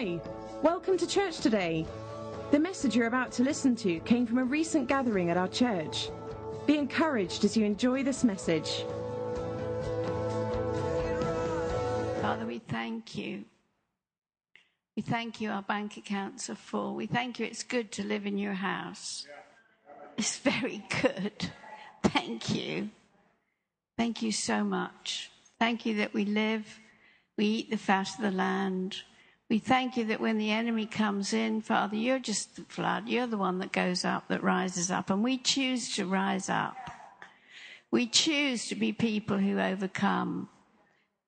Hi, welcome to church today. The message you're about to listen to came from a recent gathering at our church. Be encouraged as you enjoy this message. Father, we thank you. We thank you, our bank accounts are full. We thank you, it's good to live in your house. It's very good. Thank you. Thank you so much. Thank you that we live, we eat the fat of the land. We thank you that when the enemy comes in, Father, you're just the flood. You're the one that goes up, that rises up. And we choose to rise up. We choose to be people who overcome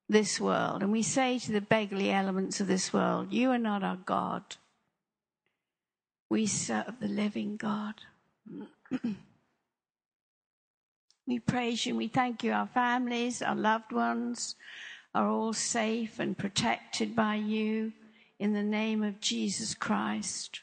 this world. And we say to the beggarly elements of this world, You are not our God. We serve the living God. we praise you. We thank you. Our families, our loved ones are all safe and protected by you in the name of Jesus Christ.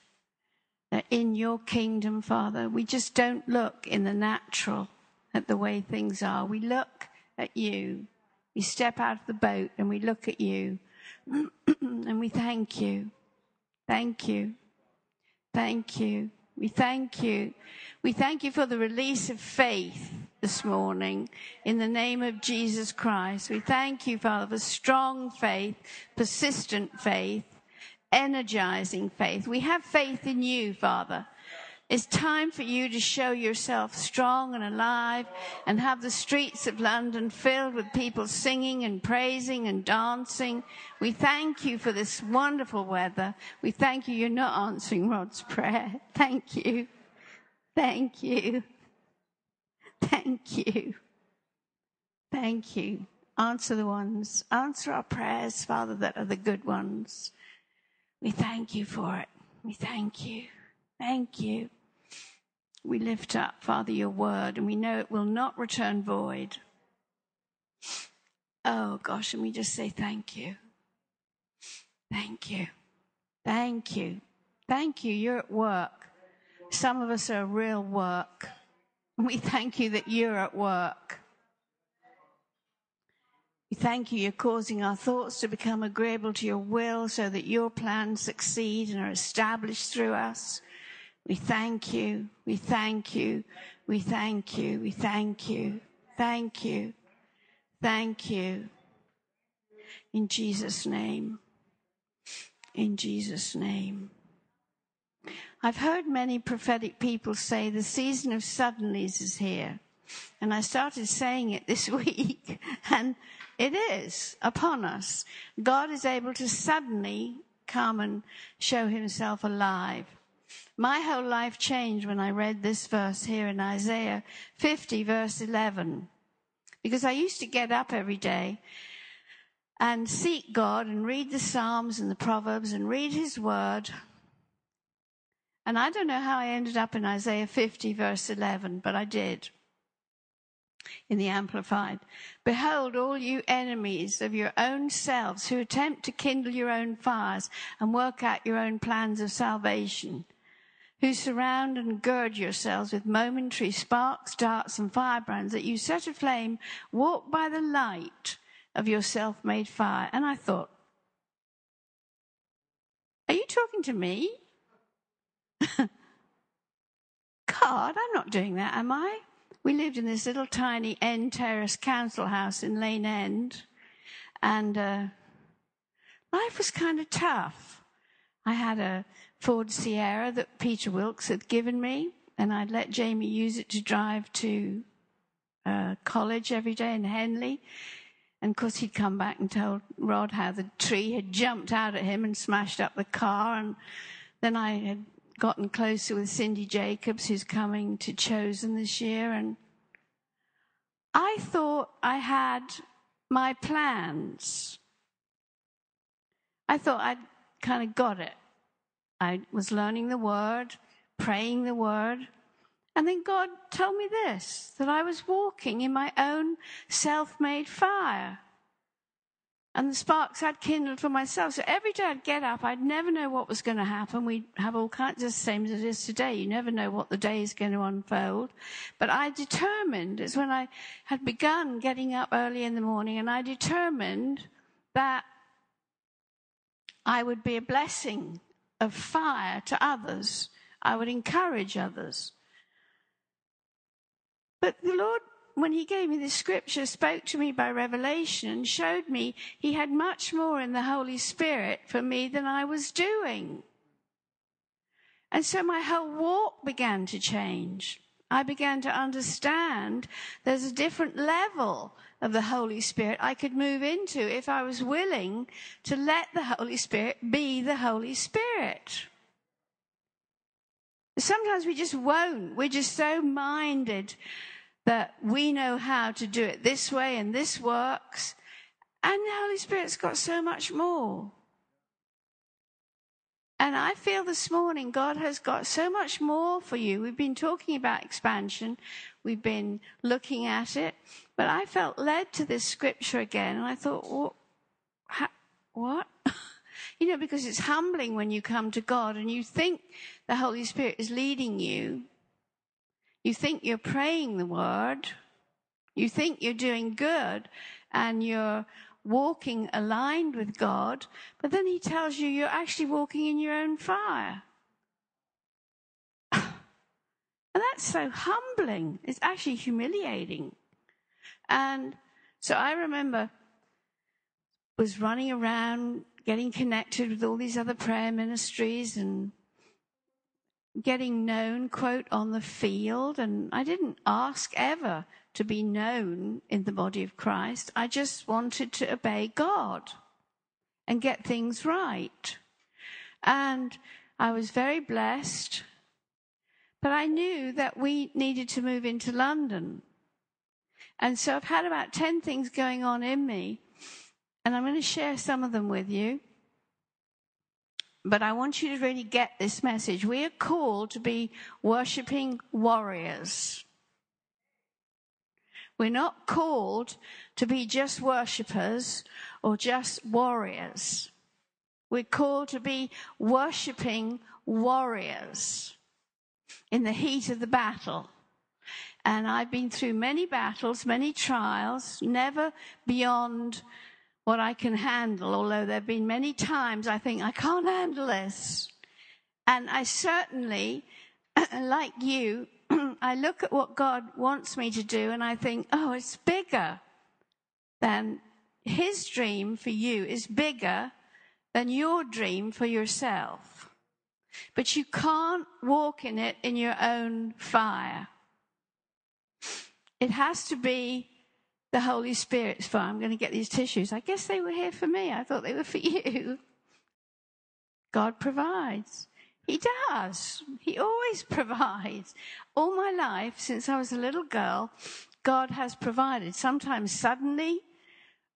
That in your kingdom, Father, we just don't look in the natural at the way things are. We look at you. We step out of the boat and we look at you and we thank you. Thank you. Thank you. We thank you. We thank you for the release of faith this morning in the name of Jesus Christ. We thank you, Father, for strong faith, persistent faith, energizing faith. We have faith in you, Father. It's time for you to show yourself strong and alive and have the streets of London filled with people singing and praising and dancing. We thank you for this wonderful weather. We thank you you're not answering Rod's prayer. Thank you. Thank you. Thank you. Thank you. Answer the ones, answer our prayers, Father, that are the good ones. We thank you for it. We thank you. Thank you. We lift up, Father, your word, and we know it will not return void. Oh, gosh, and we just say thank you. Thank you. Thank you. Thank you. You're at work. Some of us are real work. We thank you that you're at work. We thank you, you're causing our thoughts to become agreeable to your will so that your plans succeed and are established through us. We thank you, we thank you, we thank you, we thank you, thank you, thank you. In Jesus' name, in Jesus' name. I've heard many prophetic people say the season of suddenlies is here. And I started saying it this week, and it is upon us. God is able to suddenly come and show himself alive. My whole life changed when I read this verse here in Isaiah 50, verse 11. Because I used to get up every day and seek God and read the Psalms and the Proverbs and read His Word. And I don't know how I ended up in Isaiah 50, verse 11, but I did in the Amplified. Behold, all you enemies of your own selves who attempt to kindle your own fires and work out your own plans of salvation, who surround and gird yourselves with momentary sparks, darts, and firebrands, that you set aflame, walk by the light of your self made fire. And I thought, Are you talking to me? God, I'm not doing that, am I? We lived in this little tiny end terrace council house in Lane End, and uh, life was kind of tough. I had a Ford Sierra that Peter Wilkes had given me, and I'd let Jamie use it to drive to uh, college every day in Henley. And of course, he'd come back and tell Rod how the tree had jumped out at him and smashed up the car. And then I had gotten closer with Cindy Jacobs, who's coming to Chosen this year, and I thought I had my plans. I thought I'd kind of got it. I was learning the word, praying the word, and then God told me this that I was walking in my own self made fire and the sparks I'd kindled for myself. So every day I'd get up, I'd never know what was going to happen. We'd have all kinds of the same as it is today. You never know what the day is going to unfold. But I determined, it's when I had begun getting up early in the morning, and I determined that I would be a blessing of fire to others. I would encourage others. But the Lord, when He gave me the scripture, spoke to me by revelation and showed me He had much more in the Holy Spirit for me than I was doing. And so my whole walk began to change. I began to understand there's a different level of the Holy Spirit I could move into if I was willing to let the Holy Spirit be the Holy Spirit. Sometimes we just won't. We're just so minded that we know how to do it this way and this works. And the Holy Spirit's got so much more. And I feel this morning God has got so much more for you. We've been talking about expansion. We've been looking at it. But I felt led to this scripture again. And I thought, what? what? you know, because it's humbling when you come to God and you think the Holy Spirit is leading you. You think you're praying the word. You think you're doing good and you're walking aligned with God, but then he tells you you're actually walking in your own fire. and that's so humbling. It's actually humiliating. And so I remember was running around getting connected with all these other prayer ministries and getting known quote on the field and I didn't ask ever to be known in the body of Christ. I just wanted to obey God and get things right. And I was very blessed. But I knew that we needed to move into London. And so I've had about 10 things going on in me. And I'm going to share some of them with you. But I want you to really get this message. We are called to be worshipping warriors. We're not called to be just worshippers or just warriors. We're called to be worshipping warriors in the heat of the battle. And I've been through many battles, many trials, never beyond what I can handle, although there have been many times I think I can't handle this. And I certainly, like you, I look at what God wants me to do and I think, oh, it's bigger than his dream for you is bigger than your dream for yourself. But you can't walk in it in your own fire. It has to be the Holy Spirit's fire. I'm going to get these tissues. I guess they were here for me. I thought they were for you. God provides. He does. He always provides. All my life, since I was a little girl, God has provided. Sometimes suddenly,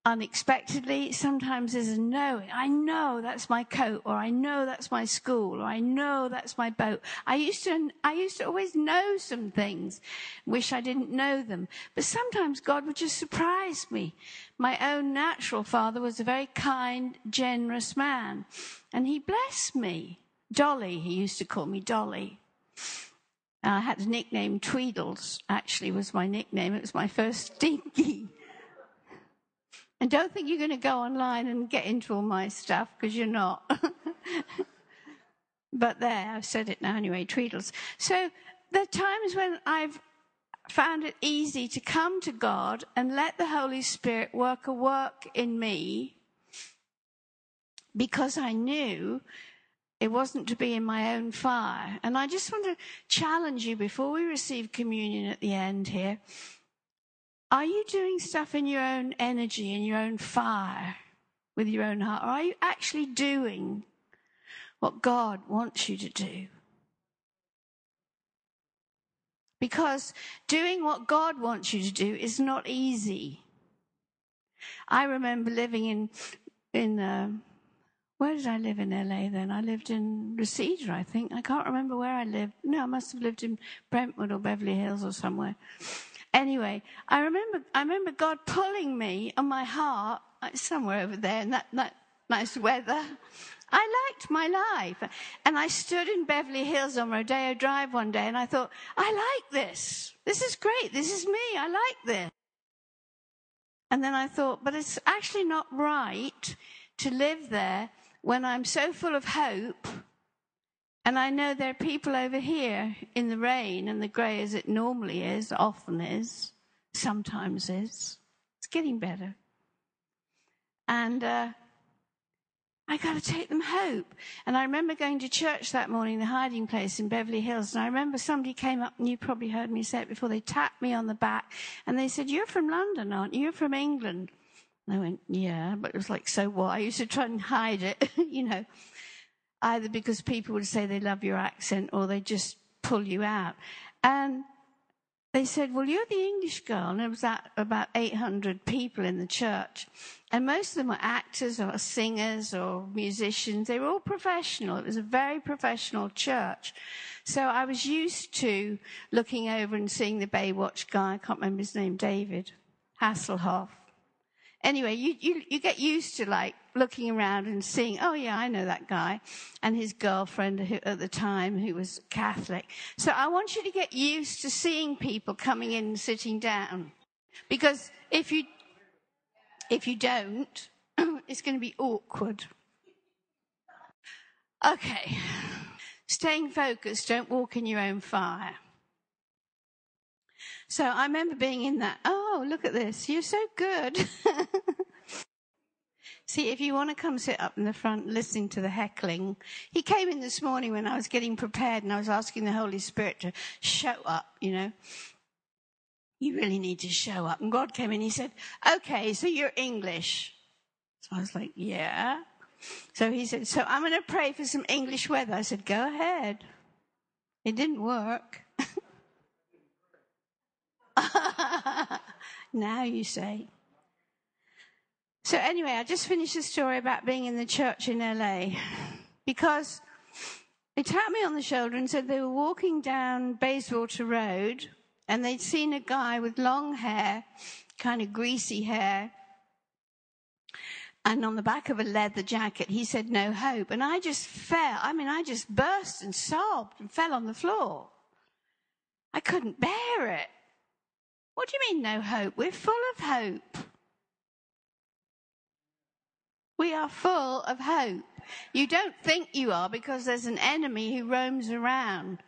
unexpectedly, sometimes there's a knowing. I know that's my coat, or I know that's my school, or I know that's my boat. I used to, I used to always know some things, wish I didn't know them. But sometimes God would just surprise me. My own natural father was a very kind, generous man, and he blessed me. Dolly, he used to call me Dolly. I had a nickname, Tweedles, actually was my nickname. It was my first dinky. And don't think you're going to go online and get into all my stuff, because you're not. but there, I've said it now anyway, Tweedles. So there are times when I've found it easy to come to God and let the Holy Spirit work a work in me because I knew it wasn't to be in my own fire. And I just want to challenge you before we receive communion at the end here. Are you doing stuff in your own energy, in your own fire, with your own heart? Or are you actually doing what God wants you to do? Because doing what God wants you to do is not easy. I remember living in, in, uh, where did I live in LA then? I lived in Reseda, I think. I can't remember where I lived. No, I must have lived in Brentwood or Beverly Hills or somewhere. Anyway, I remember, I remember God pulling me on my heart, somewhere over there in that, that nice weather. I liked my life. And I stood in Beverly Hills on Rodeo Drive one day and I thought, I like this. This is great. This is me. I like this. And then I thought, but it's actually not right to live there when I'm so full of hope, and I know there are people over here in the rain and the grey as it normally is, often is, sometimes is. It's getting better. And uh, I got to take them hope. And I remember going to church that morning, the hiding place in Beverly Hills. And I remember somebody came up, and you probably heard me say it before. They tapped me on the back and they said, You're from London, aren't you? You're from England. And I went, Yeah, but it was like, So what? I used to try and hide it, you know either because people would say they love your accent or they just pull you out. And they said, Well, you're the English girl. And there was about 800 people in the church. And most of them were actors or singers or musicians. They were all professional. It was a very professional church. So I was used to looking over and seeing the Baywatch guy. I can't remember his name, David Hasselhoff anyway, you, you, you get used to like looking around and seeing, oh yeah, I know that guy and his girlfriend who, at the time who was Catholic. So I want you to get used to seeing people coming in and sitting down. Because if you, if you don't, it's going to be awkward. Okay. Staying focused, don't walk in your own fire. So I remember being in that, oh, look at this, you're so good. See, if you want to come sit up in the front listening to the heckling, he came in this morning when I was getting prepared and I was asking the Holy Spirit to show up, you know. You really need to show up. And God came in, he said, okay, so you're English. So I was like, yeah. So he said, so I'm going to pray for some English weather. I said, go ahead. It didn't work. now you say. So, anyway, I just finished the story about being in the church in LA because they tapped me on the shoulder and said they were walking down Bayswater Road and they'd seen a guy with long hair, kind of greasy hair, and on the back of a leather jacket, he said, No hope. And I just fell. I mean, I just burst and sobbed and fell on the floor. I couldn't bear it. What do you mean, no hope? We're full of hope. We are full of hope. You don't think you are because there's an enemy who roams around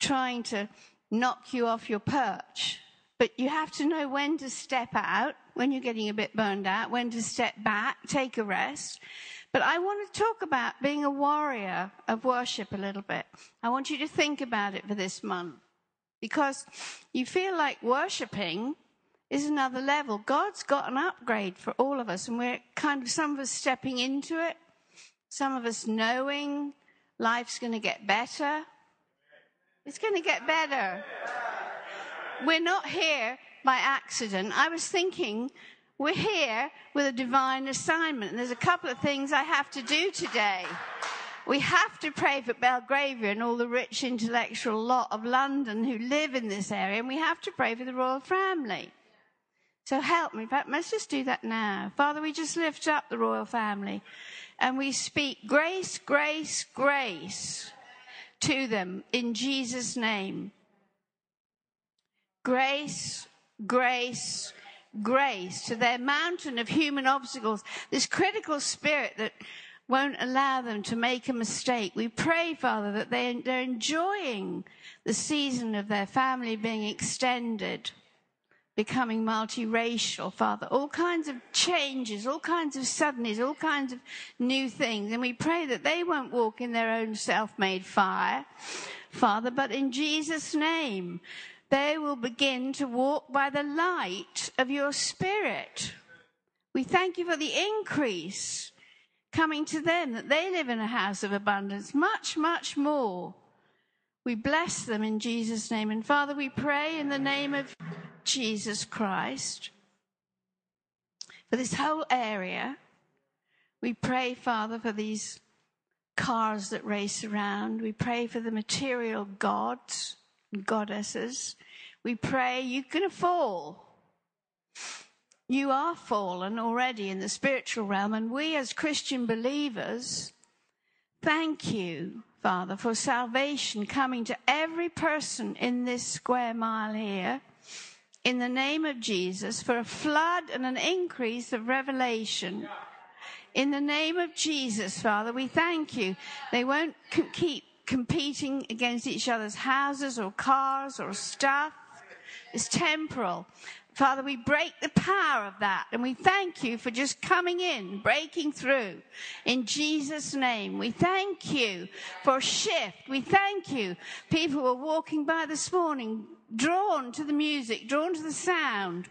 trying to knock you off your perch. But you have to know when to step out, when you're getting a bit burned out, when to step back, take a rest. But I want to talk about being a warrior of worship a little bit. I want you to think about it for this month because you feel like worshiping is another level. God's got an upgrade for all of us, and we're kind of some of us stepping into it, some of us knowing life's going to get better. It's going to get better. We're not here by accident. I was thinking we're here with a divine assignment, and there's a couple of things I have to do today. We have to pray for Belgravia and all the rich intellectual lot of London who live in this area, and we have to pray for the royal family. So help me. Let's just do that now. Father, we just lift up the royal family and we speak grace, grace, grace to them in Jesus' name. Grace, grace, grace to their mountain of human obstacles, this critical spirit that won't allow them to make a mistake. We pray, Father, that they, they're enjoying the season of their family being extended, becoming multiracial, Father. All kinds of changes, all kinds of suddenness, all kinds of new things. And we pray that they won't walk in their own self-made fire, Father, but in Jesus' name, they will begin to walk by the light of your Spirit. We thank you for the increase coming to them, that they live in a house of abundance, much, much more. We bless them in Jesus' name. And Father, we pray in the name of Jesus Christ for this whole area. We pray, Father, for these cars that race around. We pray for the material gods and goddesses. We pray going to fall. You are fallen already in the spiritual realm, and we as Christian believers thank you, Father, for salvation coming to every person in this square mile here. In the name of Jesus, for a flood and an increase of revelation In the name of Jesus, Father, we thank you. They won't keep competing against each other's houses or cars or stuff. It's temporal. Father, we break the power of that and we thank you for just coming in, breaking through. In Jesus' name, we thank you for a shift. We thank you. People were walking by this morning, drawn to the music, drawn to the sound.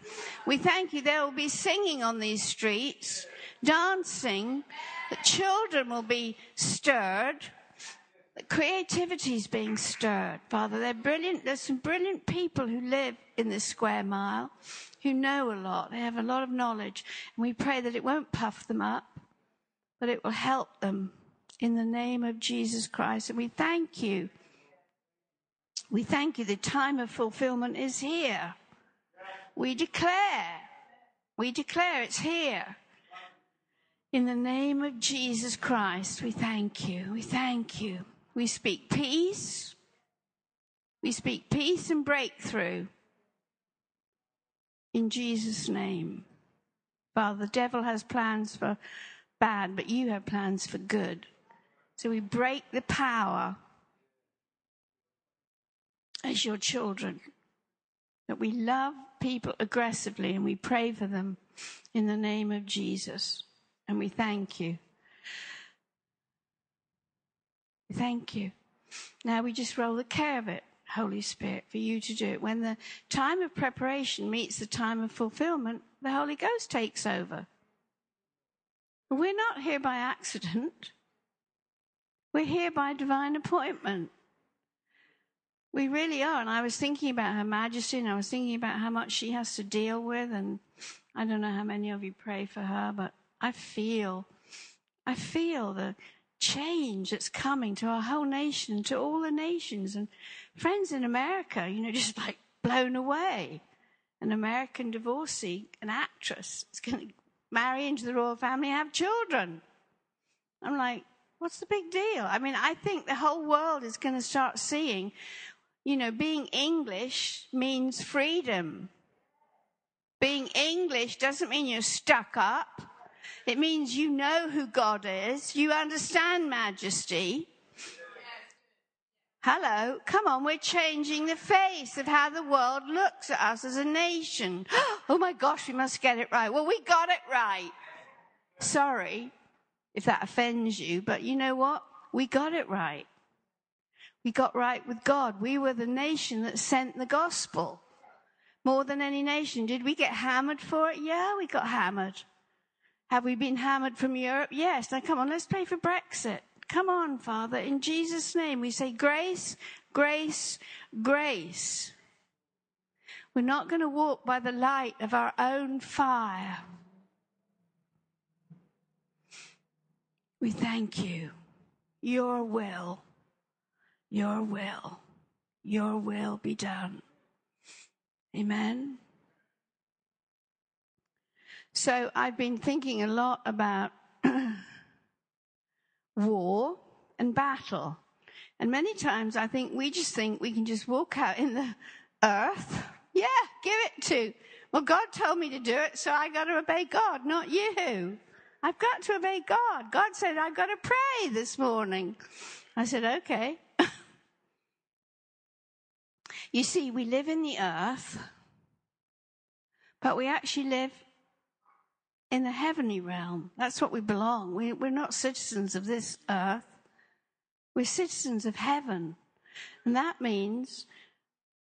We thank you. There will be singing on these streets, dancing. The children will be stirred. Creativity is being stirred, Father. They're brilliant. There's some brilliant people who live in this square mile who know a lot. They have a lot of knowledge. And we pray that it won't puff them up, but it will help them in the name of Jesus Christ. And we thank you. We thank you. The time of fulfillment is here. We declare, we declare it's here. In the name of Jesus Christ, we thank you. We thank you. We speak peace. We speak peace and breakthrough. In Jesus' name. Father, the devil has plans for bad, but you have plans for good. So we break the power as your children, that we love people aggressively and we pray for them in the name of Jesus. And we thank you. Thank you. Now we just roll the care of it, Holy Spirit, for you to do it. When the time of preparation meets the time of fulfillment, the Holy Ghost takes over. We're not here by accident. We're here by divine appointment. We really are. And I was thinking about Her Majesty and I was thinking about how much she has to deal with. And I don't know how many of you pray for her, but I feel, I feel the change that's coming to our whole nation, to all the nations. And friends in America, you know, just like blown away. An American divorcee, an actress, is going to marry into the royal family and have children. I'm like, what's the big deal? I mean, I think the whole world is going to start seeing, you know, being English means freedom. Being English doesn't mean you're stuck up. It means you know who God is. You understand majesty. Hello, come on, we're changing the face of how the world looks at us as a nation. Oh my gosh, we must get it right. Well, we got it right. Sorry if that offends you, but you know what? We got it right. We got right with God. We were the nation that sent the gospel more than any nation. Did we get hammered for it? Yeah, we got hammered. Have we been hammered from Europe? Yes. Now come on, let's pray for Brexit. Come on, Father. In Jesus' name, we say grace, grace, grace. We're not going to walk by the light of our own fire. We thank you. Your will, your will, your will be done. Amen. So I've been thinking a lot about war and battle. And many times I think we just think we can just walk out in the earth. Yeah, give it to. Well, God told me to do it, so I got to obey God, not you. I've got to obey God. God said, I've got to pray this morning. I said, okay. you see, we live in the earth, but we actually live in the heavenly realm. That's what we belong. We, we're not citizens of this earth. We're citizens of heaven. And that means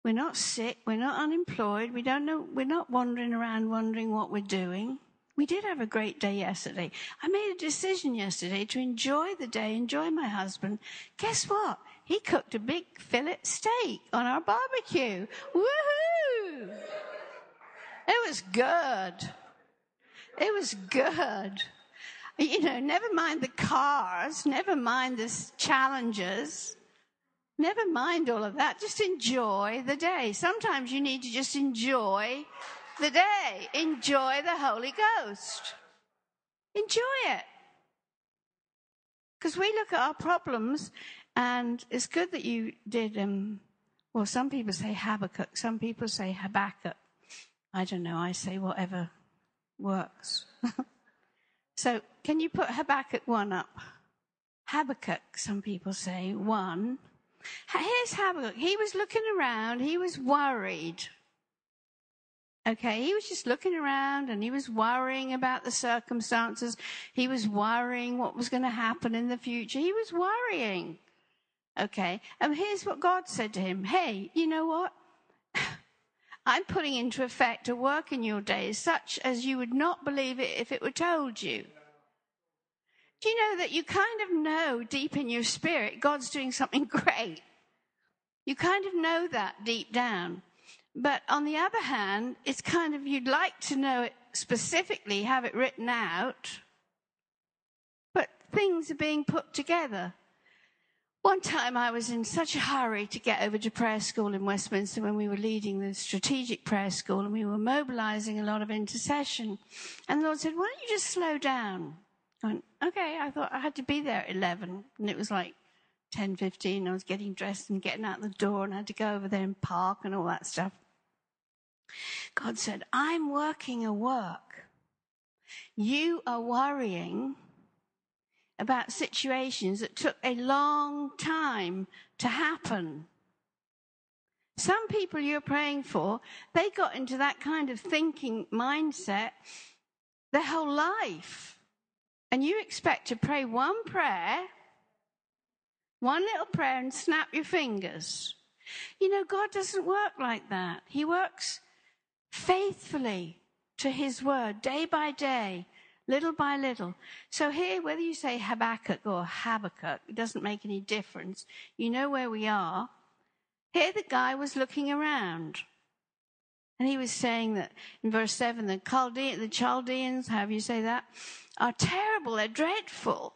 we're not sick, we're not unemployed, we don't know, we're not wandering around wondering what we're doing. We did have a great day yesterday. I made a decision yesterday to enjoy the day, enjoy my husband. Guess what? He cooked a big fillet steak on our barbecue. Woohoo! It was good. It was good. You know, never mind the cars, never mind the challenges, never mind all of that. Just enjoy the day. Sometimes you need to just enjoy the day. Enjoy the Holy Ghost. Enjoy it. Because we look at our problems, and it's good that you did, um, well, some people say Habakkuk, some people say Habakkuk. I don't know, I say whatever works. So, can you put Habakkuk 1 up? Habakkuk, some people say, 1. Here's Habakkuk. He was looking around, he was worried. Okay, he was just looking around and he was worrying about the circumstances. He was worrying what was going to happen in the future. He was worrying. Okay, and here's what God said to him Hey, you know what? I'm putting into effect a work in your days such as you would not believe it if it were told you. Do you know that you kind of know deep in your spirit God's doing something great? You kind of know that deep down. But on the other hand, it's kind of, you'd like to know it specifically, have it written out, but things are being put together. One time I was in such a hurry to get over to prayer school in Westminster when we were leading the strategic prayer school and we were mobilizing a lot of intercession. And the Lord said, why don't you just slow down? I went, okay, I thought I had to be there at 11 and it was like 10, 15. I was getting dressed and getting out the door and I had to go over there and park and all that stuff. God said, I'm working a work. You are worrying about situations that took a long time to happen. Some people you're praying for, they got into that kind of thinking mindset their whole life. And you expect to pray one prayer, one little prayer, and snap your fingers. You know, God doesn't work like that. He works faithfully to his word day by day, little by little. So here, whether you say Habakkuk or Habakkuk, it doesn't make any difference. You know where we are. Here the guy was looking around. And he was saying that in verse 7, the Chaldeans, the Chaldeans, however you say that, are terrible, they're dreadful.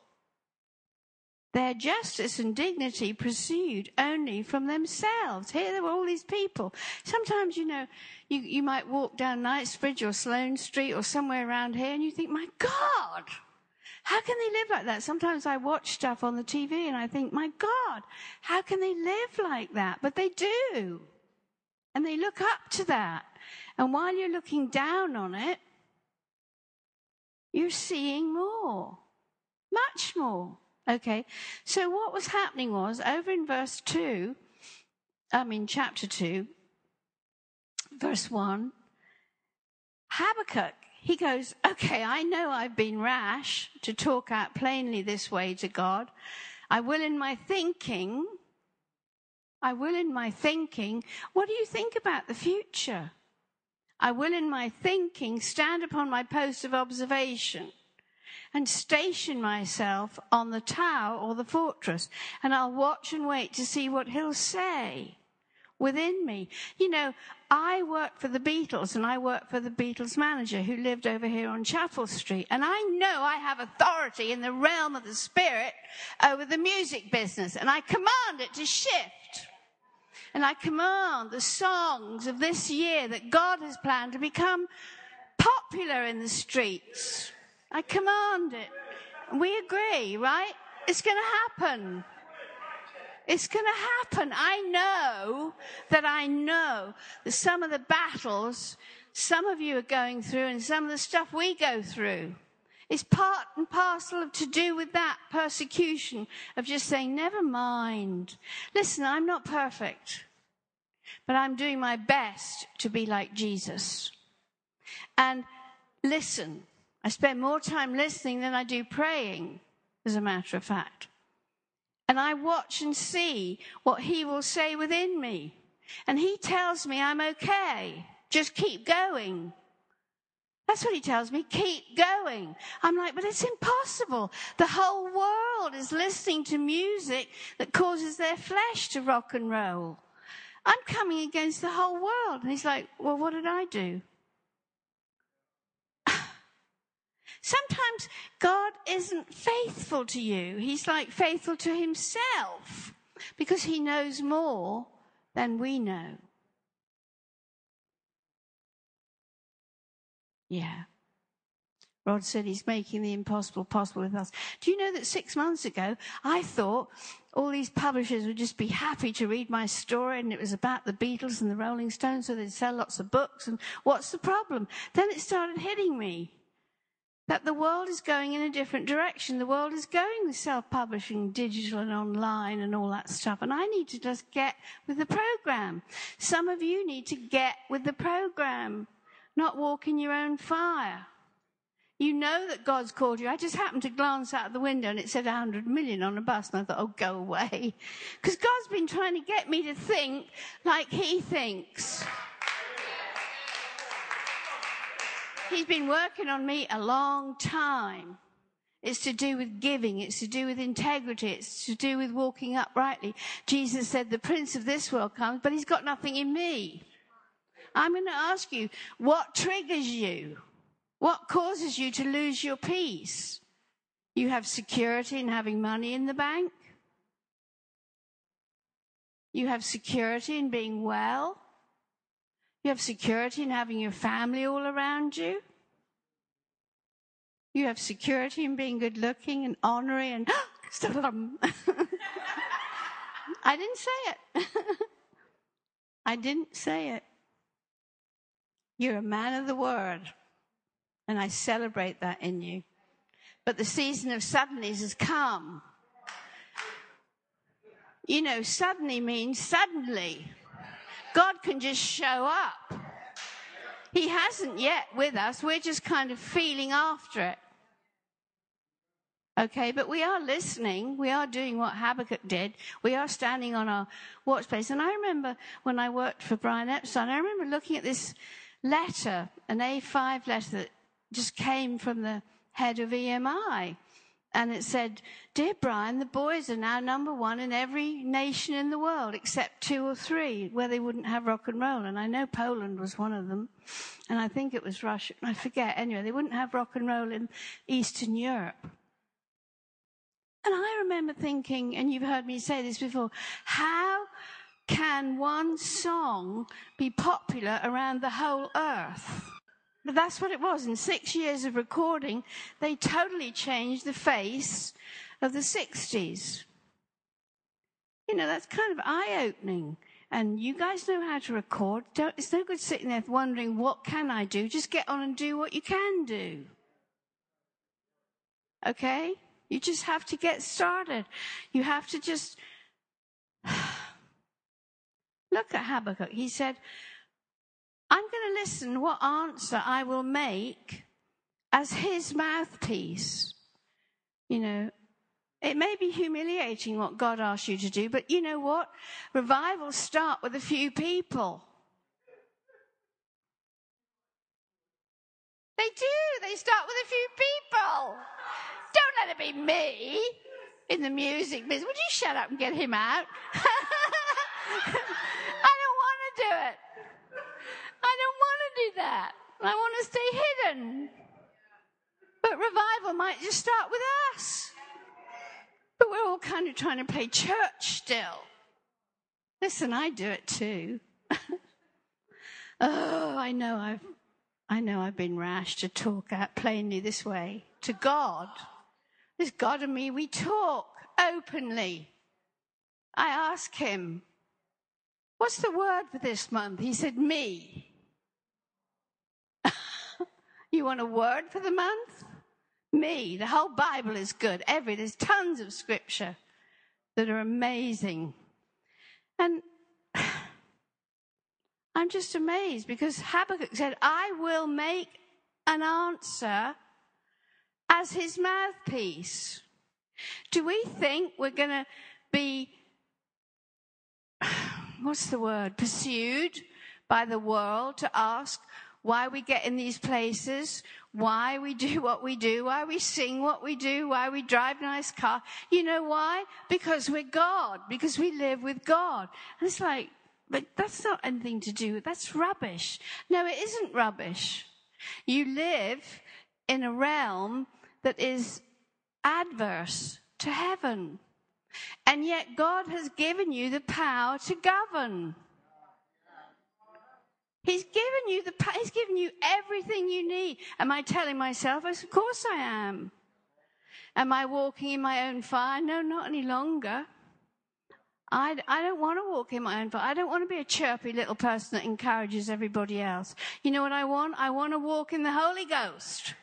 Their justice and dignity proceed only from themselves. Here there were all these people. Sometimes, you know, you, you might walk down Knightsbridge or Sloane Street or somewhere around here and you think, my God, how can they live like that? Sometimes I watch stuff on the TV and I think, my God, how can they live like that? But they do. And they look up to that. And while you're looking down on it, you're seeing more, much more. Okay, so what was happening was over in verse 2, I mean, chapter 2, verse 1, Habakkuk, he goes, Okay, I know I've been rash to talk out plainly this way to God. I will in my thinking, I will in my thinking, what do you think about the future? I will in my thinking stand upon my post of observation and station myself on the tower or the fortress, and I'll watch and wait to see what he'll say within me. You know, I work for the Beatles and I work for the Beatles manager who lived over here on Chapel Street. And I know I have authority in the realm of the spirit over the music business and I command it to shift. And I command the songs of this year that God has planned to become popular in the streets. I command it. We agree, right? It's going to happen. It's going to happen. I know that I know that some of the battles some of you are going through and some of the stuff we go through is part and parcel of to do with that persecution of just saying, never mind. Listen, I'm not perfect, but I'm doing my best to be like Jesus. And listen, I spend more time listening than I do praying, as a matter of fact. And I watch and see what he will say within me. And he tells me I'm okay. Just keep going. That's what he tells me. Keep going. I'm like, but it's impossible. The whole world is listening to music that causes their flesh to rock and roll. I'm coming against the whole world. And he's like, well, what did I do? Sometimes God isn't faithful to you. He's like faithful to himself because he knows more than we know. Yeah. Rod said he's making the impossible possible with us. Do you know that six months ago, I thought all these publishers would just be happy to read my story and it was about the Beatles and the Rolling Stones, so they'd sell lots of books and what's the problem? Then it started hitting me. That the world is going in a different direction. The world is going with self-publishing, digital and online and all that stuff. And I need to just get with the program. Some of you need to get with the program, not walk in your own fire. You know that God's called you. I just happened to glance out the window and it said 100 million on a bus and I thought, oh, go away. Because God's been trying to get me to think like he thinks. He's been working on me a long time. It's to do with giving. It's to do with integrity. It's to do with walking uprightly. Jesus said, the prince of this world comes, but he's got nothing in me. I'm going to ask you, what triggers you? What causes you to lose your peace? You have security in having money in the bank. You have security in being well. You have security in having your family all around you. You have security in being good looking and honorary and I didn't say it. I didn't say it. You're a man of the word. And I celebrate that in you. But the season of suddenlies has come. You know, suddenly means suddenly. God can just show up. He hasn't yet with us. We're just kind of feeling after it. Okay, but we are listening. We are doing what Habakkuk did. We are standing on our watch place. And I remember when I worked for Brian Epstein, I remember looking at this letter, an A5 letter that just came from the head of EMI. And it said, Dear Brian, the boys are now number one in every nation in the world except two or three where they wouldn't have rock and roll. And I know Poland was one of them. And I think it was Russia. I forget. Anyway, they wouldn't have rock and roll in Eastern Europe. And I remember thinking, and you've heard me say this before, how can one song be popular around the whole earth? But that's what it was. In six years of recording, they totally changed the face of the 60s. You know, that's kind of eye opening. And you guys know how to record. Don't, it's no good sitting there wondering, what can I do? Just get on and do what you can do. Okay? You just have to get started. You have to just look at Habakkuk. He said, I'm going to listen what answer I will make as his mouthpiece. You know, it may be humiliating what God asks you to do, but you know what? Revivals start with a few people. They do. They start with a few people. Don't let it be me in the music business. Would you shut up and get him out? I don't want to do it. I don't want to do that. I want to stay hidden. But revival might just start with us. But we're all kind of trying to play church still. Listen, I do it too. oh, I know I've, I know I've been rash to talk out plainly this way to God. There's God and me. We talk openly. I ask him, what's the word for this month? He said, me. You want a word for the month? Me. The whole Bible is good. Every, there's tons of scripture that are amazing. And I'm just amazed because Habakkuk said, I will make an answer as his mouthpiece. Do we think we're going to be, what's the word, pursued by the world to ask, why we get in these places, why we do what we do, why we sing what we do, why we drive nice car. You know why? Because we're God, because we live with God. And it's like, but that's not anything to do, that's rubbish. No, it isn't rubbish. You live in a realm that is adverse to heaven. And yet God has given you the power to govern. He's given you the, he's given you everything you need. Am I telling myself? Of course I am. Am I walking in my own fire? No, not any longer. I, I don't want to walk in my own fire. I don't want to be a chirpy little person that encourages everybody else. You know what I want? I want to walk in the Holy Ghost.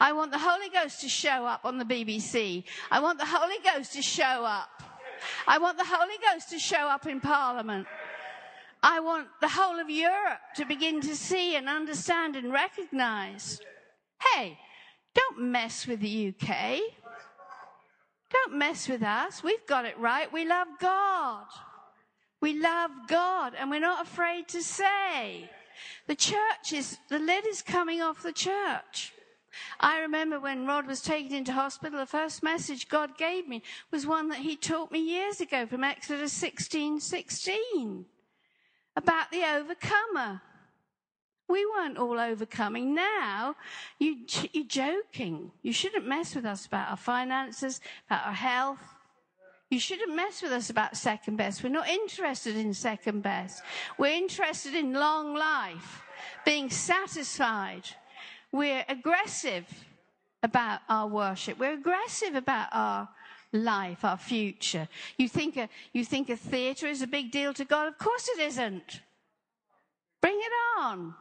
I want the Holy Ghost to show up on the BBC. I want the Holy Ghost to show up. I want the Holy Ghost to show up in Parliament. I want the whole of Europe to begin to see and understand and recognize. Hey, don't mess with the UK. Don't mess with us. We've got it right. We love God. We love God and we're not afraid to say. The church is, the lid is coming off the church. I remember when Rod was taken into hospital, the first message God gave me was one that he taught me years ago from Exodus 16, 16 about the overcomer. We weren't all overcoming. Now, you, you're joking. You shouldn't mess with us about our finances, about our health. You shouldn't mess with us about second best. We're not interested in second best. We're interested in long life, being satisfied. We're aggressive about our worship. We're aggressive about our life, our future. You think a, you think a theatre is a big deal to God? Of course it isn't. Bring it on.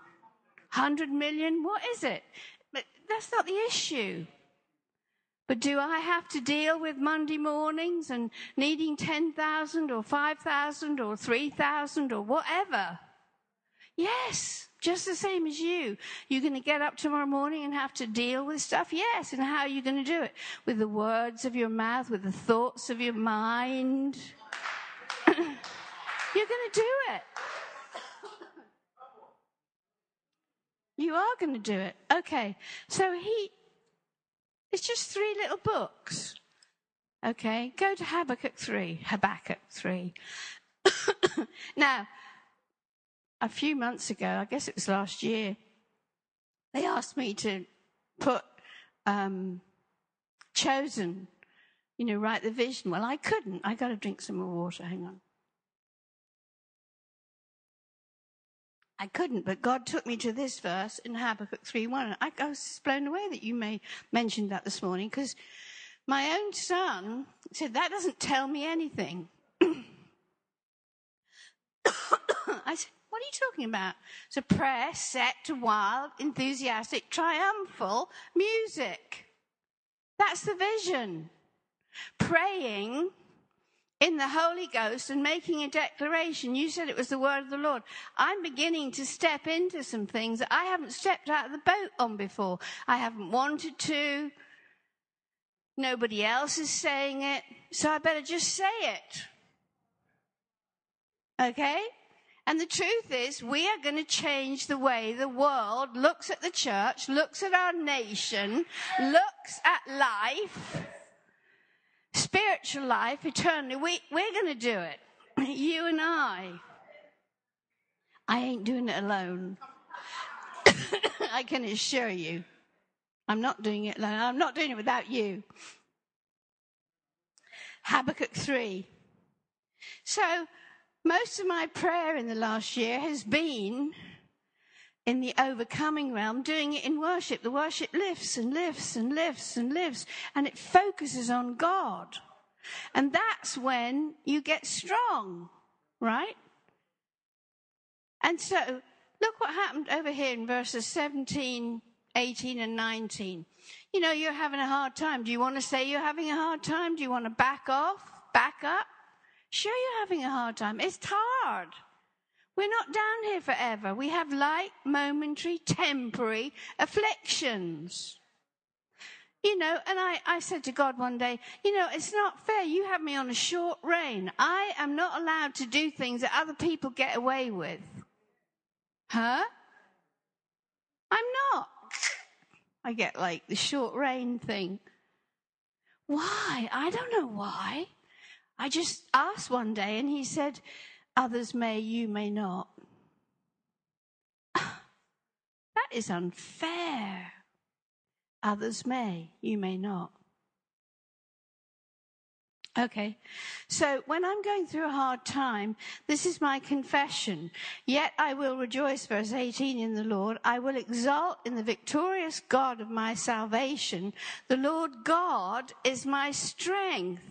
100 million? What is it? But that's not the issue. But do I have to deal with Monday mornings and needing 10,000 or 5,000 or 3,000 or whatever? Yes, just the same as you. You're going to get up tomorrow morning and have to deal with stuff? Yes. And how are you going to do it? With the words of your mouth, with the thoughts of your mind? You're going to do it. You are going to do it. Okay. So he, it's just three little books. Okay. Go to Habakkuk 3. Habakkuk 3. now, a few months ago, I guess it was last year, they asked me to put um, chosen, you know, write the vision. Well, I couldn't. I got to drink some more water. Hang on. I couldn't, but God took me to this verse in Habakkuk 3:1. I, I was blown away that you may mentioned that this morning because my own son said that doesn't tell me anything. I said, what are you talking about? A prayer set to wild, enthusiastic, triumphal music. That's the vision. Praying in the Holy Ghost and making a declaration. You said it was the word of the Lord. I'm beginning to step into some things that I haven't stepped out of the boat on before. I haven't wanted to. Nobody else is saying it. So I better just say it. Okay? And the truth is, we are going to change the way the world looks at the church, looks at our nation, looks at life spiritual life eternally, we, we're going to do it. You and I. I ain't doing it alone. I can assure you. I'm not doing it alone. I'm not doing it without you. Habakkuk 3. So, most of my prayer in the last year has been in the overcoming realm, doing it in worship. The worship lifts and lifts and lifts and lifts, and it focuses on God. And that's when you get strong, right? And so, look what happened over here in verses 17, 18, and 19. You know, you're having a hard time. Do you want to say you're having a hard time? Do you want to back off? Back up? Sure, you're having a hard time. It's hard. We're not down here forever. We have light, momentary, temporary afflictions. You know, and I, I said to God one day, you know, it's not fair. You have me on a short rein. I am not allowed to do things that other people get away with. Huh? I'm not. I get like the short rein thing. Why? I don't know why. I just asked one day and he said, Others may, you may not. That is unfair. Others may, you may not. Okay, so when I'm going through a hard time, this is my confession. Yet I will rejoice, verse 18, in the Lord. I will exult in the victorious God of my salvation. The Lord God is my strength,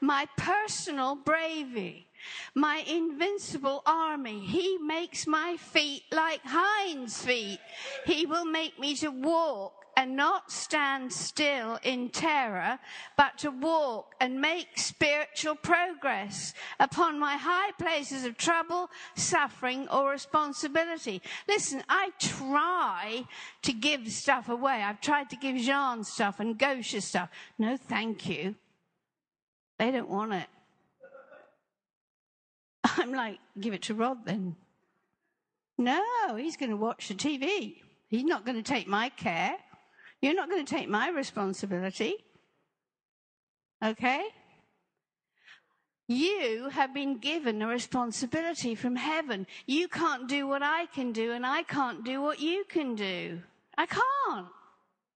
my personal bravery my invincible army. He makes my feet like hinds feet. He will make me to walk and not stand still in terror, but to walk and make spiritual progress upon my high places of trouble, suffering, or responsibility. Listen, I try to give stuff away. I've tried to give Jean stuff and Gosha stuff. No, thank you. They don't want it. I'm like, give it to Rod then. No, he's going to watch the TV. He's not going to take my care. You're not going to take my responsibility. Okay? You have been given a responsibility from heaven. You can't do what I can do, and I can't do what you can do. I can't.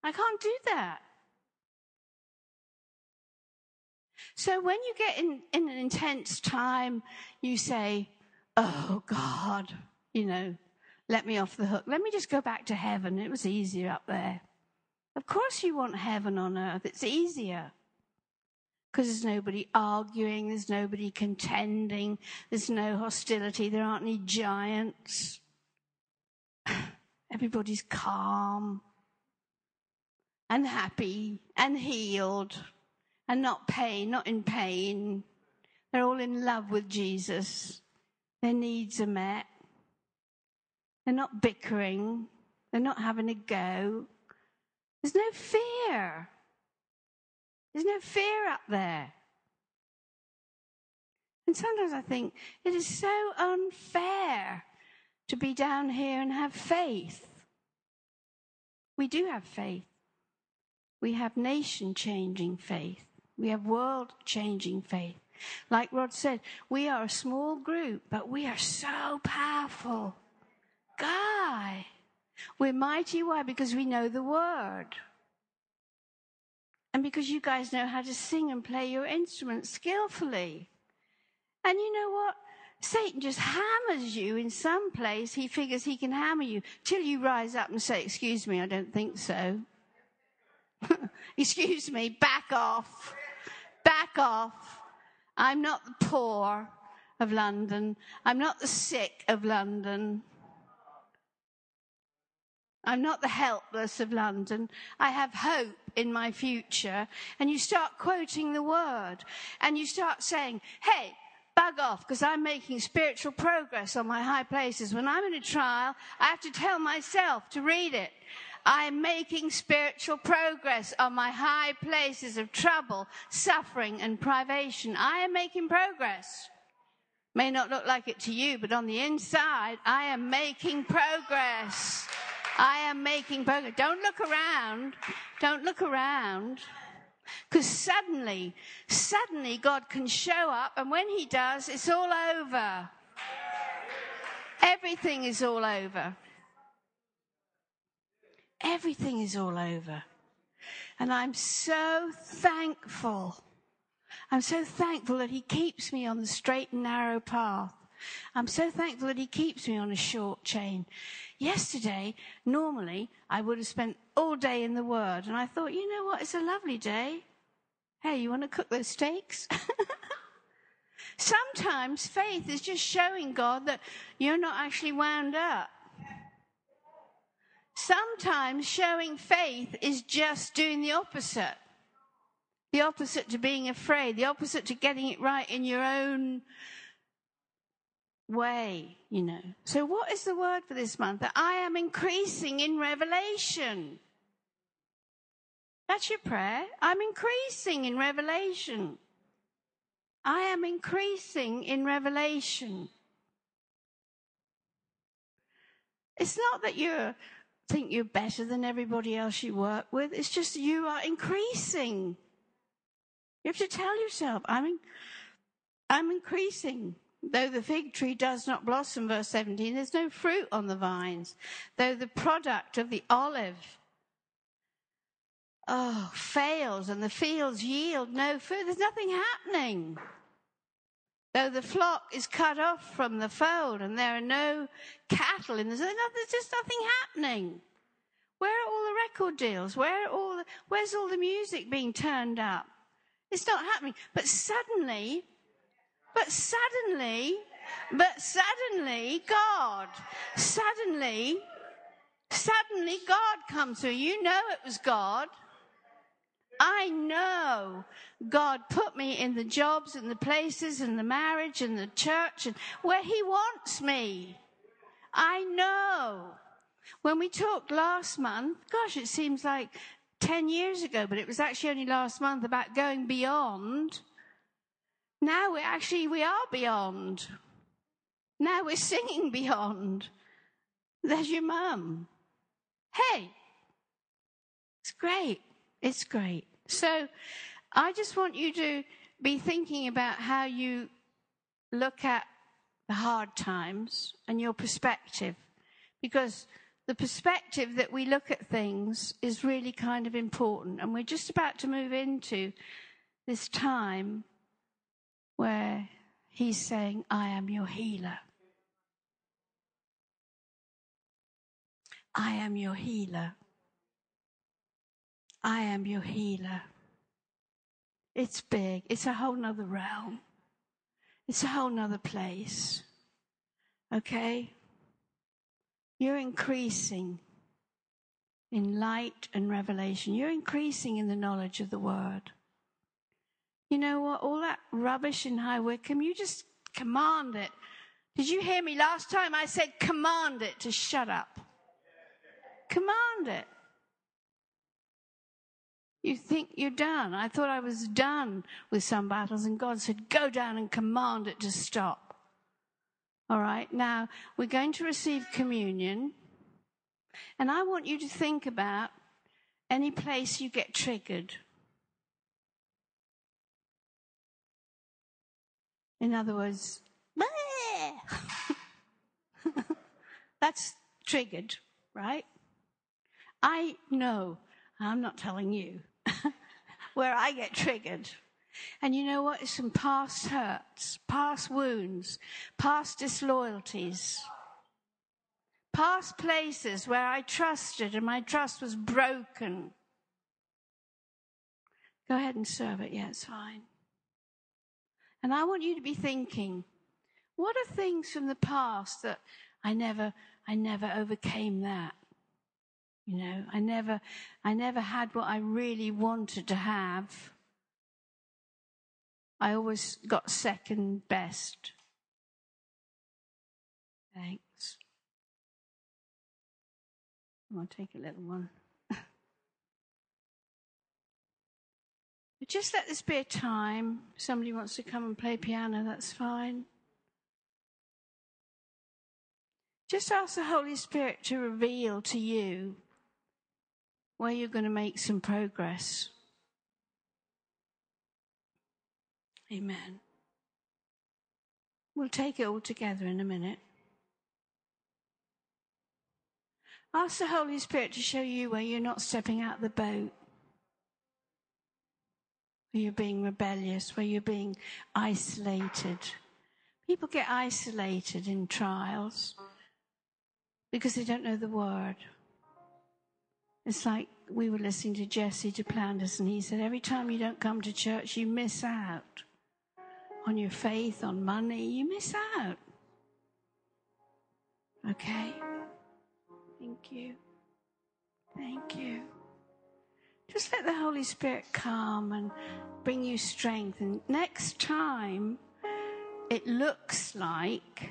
I can't do that. So when you get in, in an intense time, you say, Oh God, you know, let me off the hook. Let me just go back to heaven. It was easier up there. Of course, you want heaven on earth. It's easier. Because there's nobody arguing, there's nobody contending, there's no hostility, there aren't any giants. Everybody's calm and happy and healed and not pain, not in pain. They're all in love with Jesus. Their needs are met. They're not bickering. They're not having a go. There's no fear. There's no fear up there. And sometimes I think it is so unfair to be down here and have faith. We do have faith. We have nation changing faith. We have world changing faith. Like Rod said, we are a small group, but we are so powerful guy. We're mighty. Why? Because we know the word. And because you guys know how to sing and play your instruments skillfully. And you know what? Satan just hammers you in some place. He figures he can hammer you till you rise up and say, Excuse me, I don't think so. Excuse me, back off. Back off. I'm not the poor of London. I'm not the sick of London. I'm not the helpless of London. I have hope in my future. And you start quoting the word and you start saying, hey, bug off because I'm making spiritual progress on my high places. When I'm in a trial, I have to tell myself to read it. I'm making spiritual progress on my high places of trouble, suffering, and privation. I am making progress. May not look like it to you, but on the inside, I am making progress. I am making progress. Don't look around. Don't look around. Because suddenly, suddenly God can show up, and when He does, it's all over. Everything is all over. Everything is all over. And I'm so thankful. I'm so thankful that He keeps me on the straight and narrow path. I'm so thankful that He keeps me on a short chain. Yesterday, normally, I would have spent all day in the Word, and I thought, you know what, it's a lovely day. Hey, you want to cook those steaks? Sometimes faith is just showing God that you're not actually wound up. Sometimes showing faith is just doing the opposite. The opposite to being afraid, the opposite to getting it right in your own way, you know. So, what is the word for this month? That I am increasing in revelation. That's your prayer. I'm increasing in revelation. I am increasing in revelation. It's not that you think you're better than everybody else you work with. It's just you are increasing. You have to tell yourself, I'm, in, I'm increasing. Though the fig tree does not blossom, verse 17, there's no fruit on the vines. Though the product of the olive oh, fails and the fields yield no food, there's nothing happening. Though the flock is cut off from the fold and there are no cattle in the, there's just nothing happening. Where are all the record deals? Where all the, where's all the music being turned up? It's not happening. But suddenly, but suddenly, but suddenly, God, suddenly, Suddenly God comes through. You know it was God. I know God put me in the jobs and the places and the marriage and the church and where He wants me. I know. When we talked last month, gosh, it seems like 10 years ago, but it was actually only last month about going beyond. Now we actually, we are beyond. Now we're singing beyond. There's your mum. Hey, it's great. It's great. So I just want you to be thinking about how you look at the hard times and your perspective. Because the perspective that we look at things is really kind of important. And we're just about to move into this time where he's saying, I am your healer. I am your healer. I am your healer. It's big. It's a whole nother realm. It's a whole nother place. Okay? You're increasing in light and revelation. You're increasing in the knowledge of the word. You know what? All that rubbish in High Wycombe, you just command it. Did you hear me last time? I said command it to shut up. Command it. You think you're done. I thought I was done with some battles, and God said, Go down and command it to stop. All right, now we're going to receive communion, and I want you to think about any place you get triggered. In other words, that's triggered, right? I know, I'm not telling you, where I get triggered. And you know what? It's some past hurts, past wounds, past disloyalties, past places where I trusted and my trust was broken. Go ahead and serve it. Yeah, it's fine. And I want you to be thinking, what are things from the past that I never, I never overcame that? You know, I never, I never had what I really wanted to have. I always got second best. Thanks. I'll take a little one. just let this be a time. Somebody wants to come and play piano, that's fine. Just ask the Holy Spirit to reveal to you where you're going to make some progress. Amen. We'll take it all together in a minute. Ask the Holy Spirit to show you where you're not stepping out of the boat, where you're being rebellious, where you're being isolated. People get isolated in trials because they don't know the word. It's like we were listening to Jesse Duplantis, and he said, Every time you don't come to church, you miss out on your faith, on money, you miss out. Okay? Thank you. Thank you. Just let the Holy Spirit come and bring you strength. And next time it looks like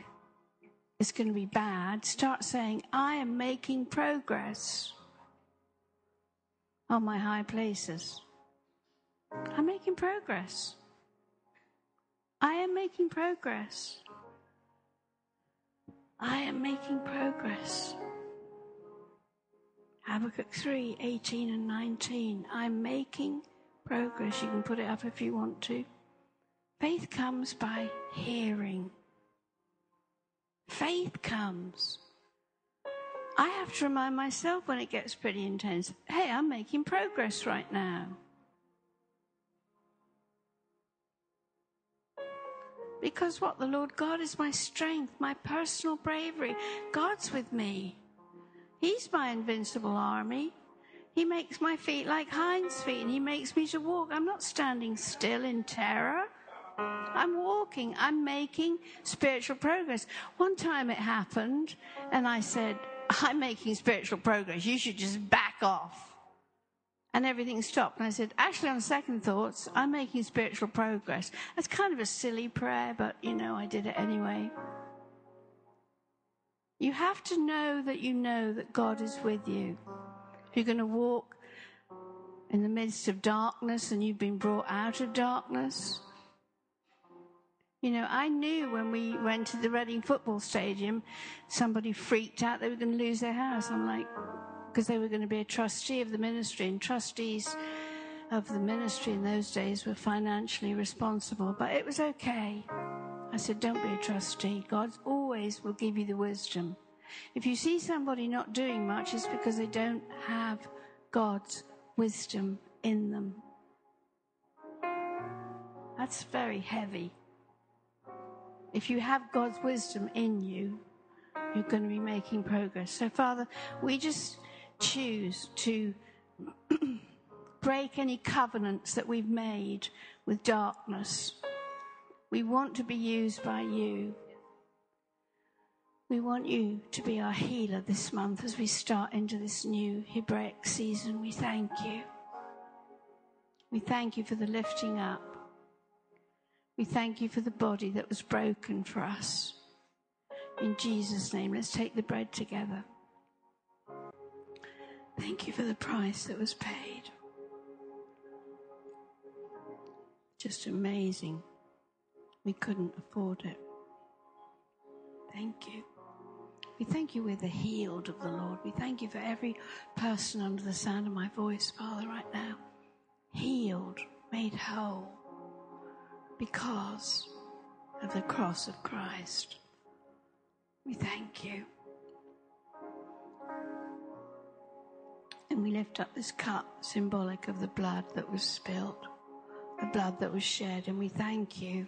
it's going to be bad, start saying, I am making progress on my high places. I'm making progress. I am making progress. I am making progress. Habakkuk 3 18 and 19. I'm making progress. You can put it up if you want to. Faith comes by hearing. Faith comes I have to remind myself when it gets pretty intense hey, I'm making progress right now. Because what? The Lord God is my strength, my personal bravery. God's with me. He's my invincible army. He makes my feet like hinds feet and he makes me to walk. I'm not standing still in terror. I'm walking. I'm making spiritual progress. One time it happened and I said, I'm making spiritual progress. You should just back off. And everything stopped. And I said, Actually, on second thoughts, I'm making spiritual progress. That's kind of a silly prayer, but you know, I did it anyway. You have to know that you know that God is with you. You're going to walk in the midst of darkness and you've been brought out of darkness. You know, I knew when we went to the Reading football stadium, somebody freaked out they were going to lose their house. I'm like, because they were going to be a trustee of the ministry, and trustees of the ministry in those days were financially responsible. But it was okay. I said, don't be a trustee. God always will give you the wisdom. If you see somebody not doing much, it's because they don't have God's wisdom in them. That's very heavy. If you have God's wisdom in you, you're going to be making progress. So, Father, we just choose to break any covenants that we've made with darkness. We want to be used by you. We want you to be our healer this month as we start into this new Hebraic season. We thank you. We thank you for the lifting up. We thank you for the body that was broken for us. In Jesus' name, let's take the bread together. Thank you for the price that was paid. Just amazing. We couldn't afford it. Thank you. We thank you we're the healed of the Lord. We thank you for every person under the sound of my voice, Father, right now. Healed, made whole because of the cross of Christ. We thank you. And we lift up this cup symbolic of the blood that was spilled, the blood that was shed, and we thank you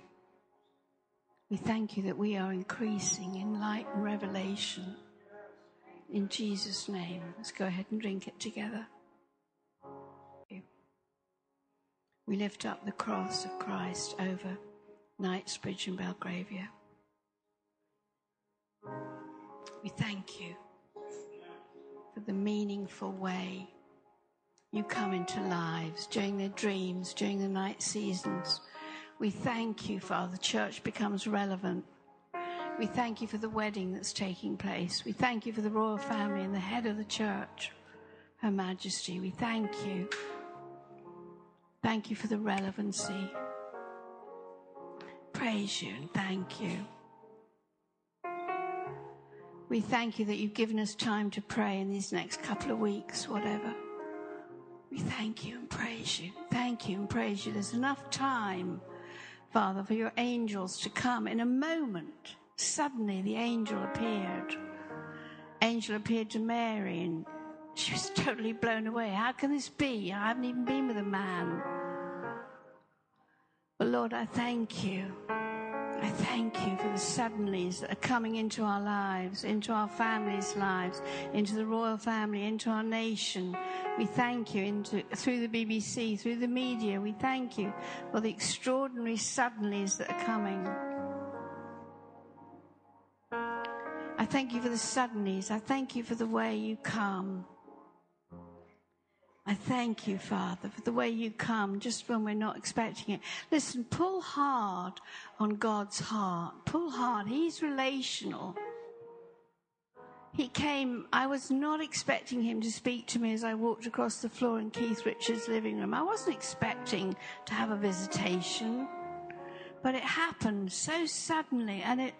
we thank you that we are increasing in light and revelation. In Jesus' name, let's go ahead and drink it together. We lift up the cross of Christ over Knightsbridge and Belgravia. We thank you for the meaningful way you come into lives during their dreams, during the night seasons we thank you, Father. Church becomes relevant. We thank you for the wedding that's taking place. We thank you for the royal family and the head of the church, Her Majesty. We thank you. Thank you for the relevancy. Praise you and thank you. We thank you that you've given us time to pray in these next couple of weeks, whatever. We thank you and praise you. Thank you and praise you. There's enough time Father, for your angels to come in a moment. Suddenly the angel appeared. Angel appeared to Mary and she was totally blown away. How can this be? I haven't even been with a man. But Lord, I thank you. I thank you for the suddenlies that are coming into our lives, into our families' lives, into the royal family, into our nation. We thank you into, through the BBC, through the media. We thank you for the extraordinary suddenlies that are coming. I thank you for the suddenlies. I thank you for the way you come. I thank you, Father, for the way you come just when we're not expecting it. Listen, pull hard on God's heart. Pull hard. He's relational. He came, I was not expecting him to speak to me as I walked across the floor in Keith Richards' living room. I wasn't expecting to have a visitation, but it happened so suddenly and it,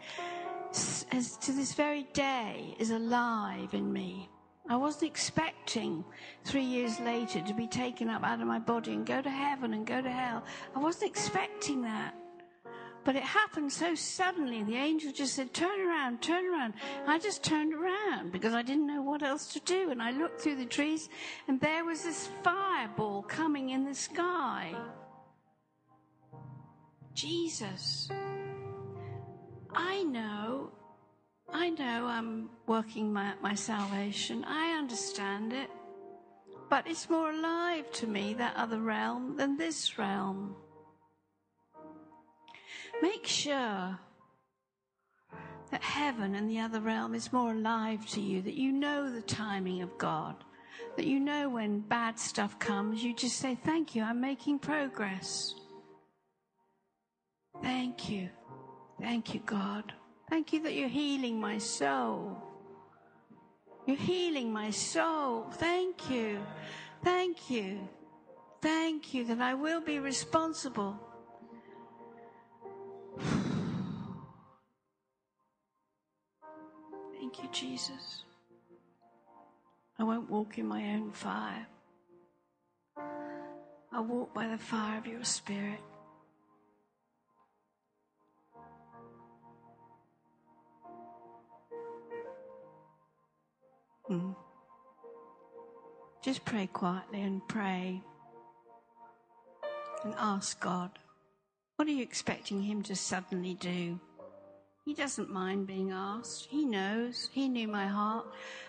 as to this very day, is alive in me. I wasn't expecting three years later to be taken up out of my body and go to heaven and go to hell. I wasn't expecting that. But it happened so suddenly. The angel just said, Turn around, turn around. I just turned around because I didn't know what else to do. And I looked through the trees, and there was this fireball coming in the sky. Jesus. I know I know I'm working my, my salvation. I understand it. But it's more alive to me, that other realm, than this realm. Make sure that heaven and the other realm is more alive to you, that you know the timing of God, that you know when bad stuff comes, you just say, Thank you, I'm making progress. Thank you. Thank you, God. Thank you that you're healing my soul. You're healing my soul. Thank you. Thank you. Thank you that I will be responsible. Thank you, Jesus. I won't walk in my own fire. I'll walk by the fire of your Spirit. Mm. Just pray quietly and pray and ask God, what are you expecting Him to suddenly do? He doesn't mind being asked. He knows. He knew my heart.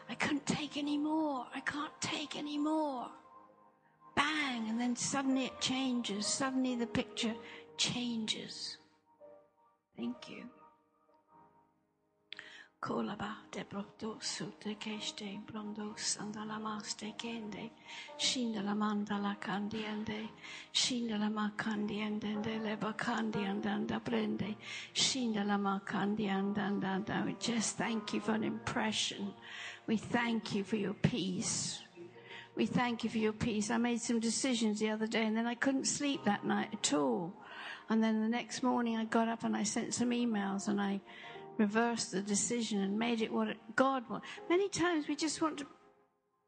I couldn't take any more. I can't take any more. Bang! And then suddenly it changes. Suddenly the picture changes. Thank you. Kolaba de sandala maste kende shindala mandala candiende shindala macandiende le bacandi andanda prende macandi andanda we just thank you for an impression. We thank you for your peace. We thank you for your peace. I made some decisions the other day and then I couldn't sleep that night at all. And then the next morning I got up and I sent some emails and I reversed the decision and made it what God wants. Many times we just want to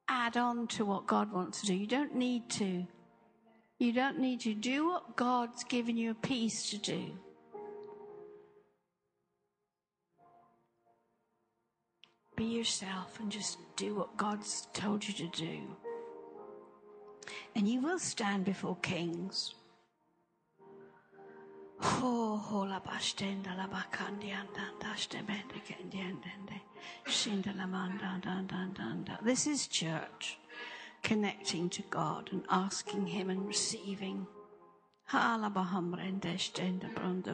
add on to what God wants to do. You don't need to. You don't need to do what God's given you a peace to do. Be yourself and just do what God's told you to do. And you will stand before kings. La bastenda la. This is church connecting to God and asking Him and receiving. Ha la brondo.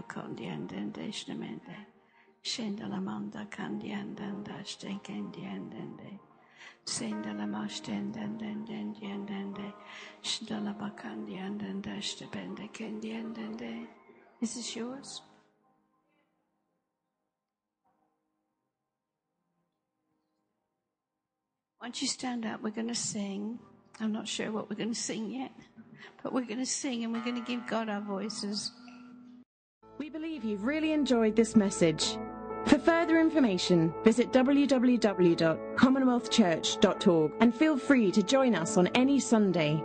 Is this yours? Once you stand up, we're going to sing. I'm not sure what we're going to sing yet, but we're going to sing and we're going to give God our voices. We believe you've really enjoyed this message. For further information, visit www.commonwealthchurch.org and feel free to join us on any Sunday